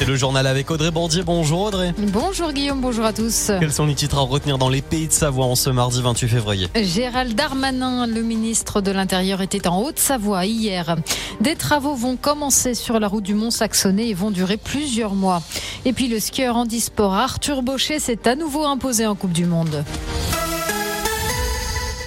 C'est le journal avec Audrey Bandier. Bonjour Audrey. Bonjour Guillaume, bonjour à tous. Quels sont les titres à retenir dans les pays de Savoie en ce mardi 28 février? Gérald Darmanin, le ministre de l'Intérieur, était en Haute-Savoie hier. Des travaux vont commencer sur la route du Mont-Saxonnet et vont durer plusieurs mois. Et puis le skieur handisport Arthur Baucher s'est à nouveau imposé en Coupe du Monde.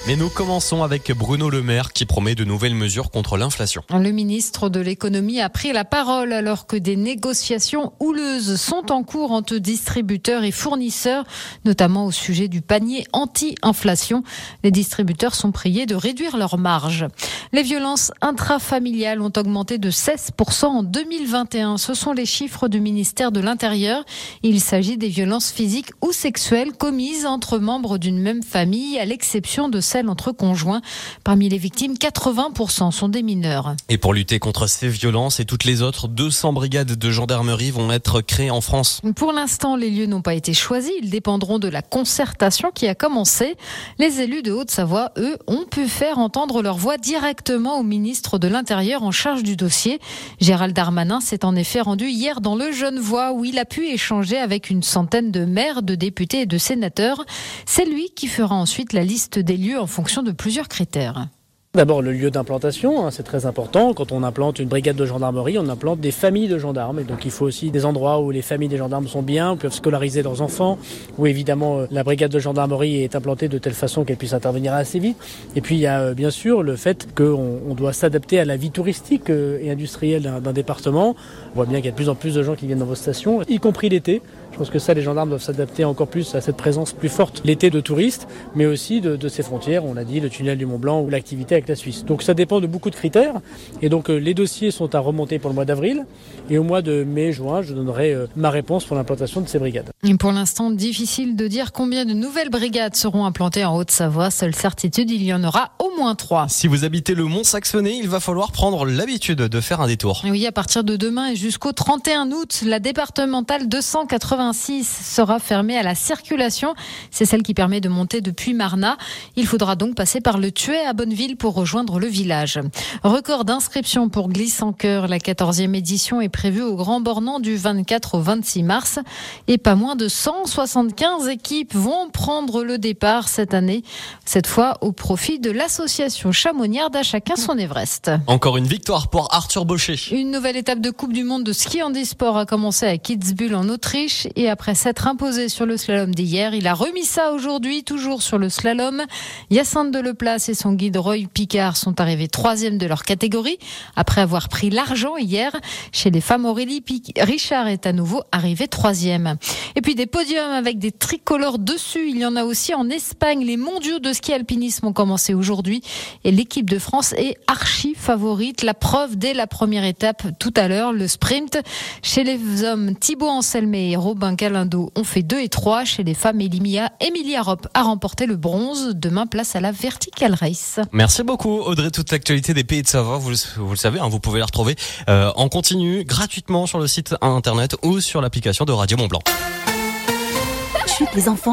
Mais nous commençons avec Bruno Le Maire qui promet de nouvelles mesures contre l'inflation. Le ministre de l'économie a pris la parole alors que des négociations houleuses sont en cours entre distributeurs et fournisseurs, notamment au sujet du panier anti-inflation. Les distributeurs sont priés de réduire leurs marges. Les violences intrafamiliales ont augmenté de 16% en 2021. Ce sont les chiffres du ministère de l'Intérieur. Il s'agit des violences physiques ou sexuelles commises entre membres d'une même famille, à l'exception de entre conjoints. Parmi les victimes, 80% sont des mineurs. Et pour lutter contre ces violences et toutes les autres, 200 brigades de gendarmerie vont être créées en France. Pour l'instant, les lieux n'ont pas été choisis. Ils dépendront de la concertation qui a commencé. Les élus de Haute-Savoie, eux, ont pu faire entendre leur voix directement au ministre de l'Intérieur en charge du dossier. Gérald Darmanin s'est en effet rendu hier dans le Genevois où il a pu échanger avec une centaine de maires, de députés et de sénateurs. C'est lui qui fera ensuite la liste des lieux en fonction de plusieurs critères. D'abord le lieu d'implantation, hein, c'est très important. Quand on implante une brigade de gendarmerie, on implante des familles de gendarmes. Et donc il faut aussi des endroits où les familles des gendarmes sont bien, peuvent scolariser leurs enfants, où évidemment euh, la brigade de gendarmerie est implantée de telle façon qu'elle puisse intervenir assez vite. Et puis il y a euh, bien sûr le fait qu'on doit s'adapter à la vie touristique euh, et industrielle d'un département. On voit bien qu'il y a de plus en plus de gens qui viennent dans vos stations, y compris l'été. Je pense que ça, les gendarmes doivent s'adapter encore plus à cette présence plus forte l'été de touristes, mais aussi de, de ces frontières, on l'a dit, le tunnel du Mont Blanc ou l'activité la Suisse. Donc ça dépend de beaucoup de critères. Et donc euh, les dossiers sont à remonter pour le mois d'avril. Et au mois de mai-juin, je donnerai euh, ma réponse pour l'implantation de ces brigades. Et pour l'instant, difficile de dire combien de nouvelles brigades seront implantées en Haute-Savoie. Seule certitude, il y en aura au moins trois. Si vous habitez le Mont Saxonnet, il va falloir prendre l'habitude de faire un détour. Oui, à partir de demain et jusqu'au 31 août, la départementale 286 sera fermée à la circulation. C'est celle qui permet de monter depuis Marna. Il faudra donc passer par le Tuet à Bonneville pour rejoindre le village. Record d'inscription pour Glisse en cœur. La 14e édition est prévue au Grand Bornand du 24 au 26 mars. Et pas moins de 175 équipes vont prendre le départ cette année. Cette fois au profit de l'association Chamoniarde à chacun son Everest. Encore une victoire pour Arthur Baucher. Une nouvelle étape de Coupe du Monde de ski handisport a commencé à Kitzbühel en Autriche. Et après s'être imposé sur le slalom d'hier, il a remis ça aujourd'hui, toujours sur le slalom. Hyacinthe de Leplace et son guide Roy Piquet sont arrivés troisième de leur catégorie après avoir pris l'argent hier. Chez les femmes, Aurélie Richard est à nouveau arrivé troisième. Et puis des podiums avec des tricolores dessus. Il y en a aussi en Espagne. Les mondiaux de ski alpinisme ont commencé aujourd'hui et l'équipe de France est archi favorite. La preuve dès la première étape tout à l'heure, le sprint. Chez les hommes, Thibaut Anselmé et Robin Galindo ont fait 2 et 3. Chez les femmes, Emilia, Emilia Rop a remporté le bronze. Demain, place à la vertical race. Merci beaucoup. Audrey. Toute l'actualité des pays de Savoie, vous, vous le savez, hein, vous pouvez la retrouver euh, en continu gratuitement sur le site internet ou sur l'application de Radio Mont Blanc. Chute les enfants.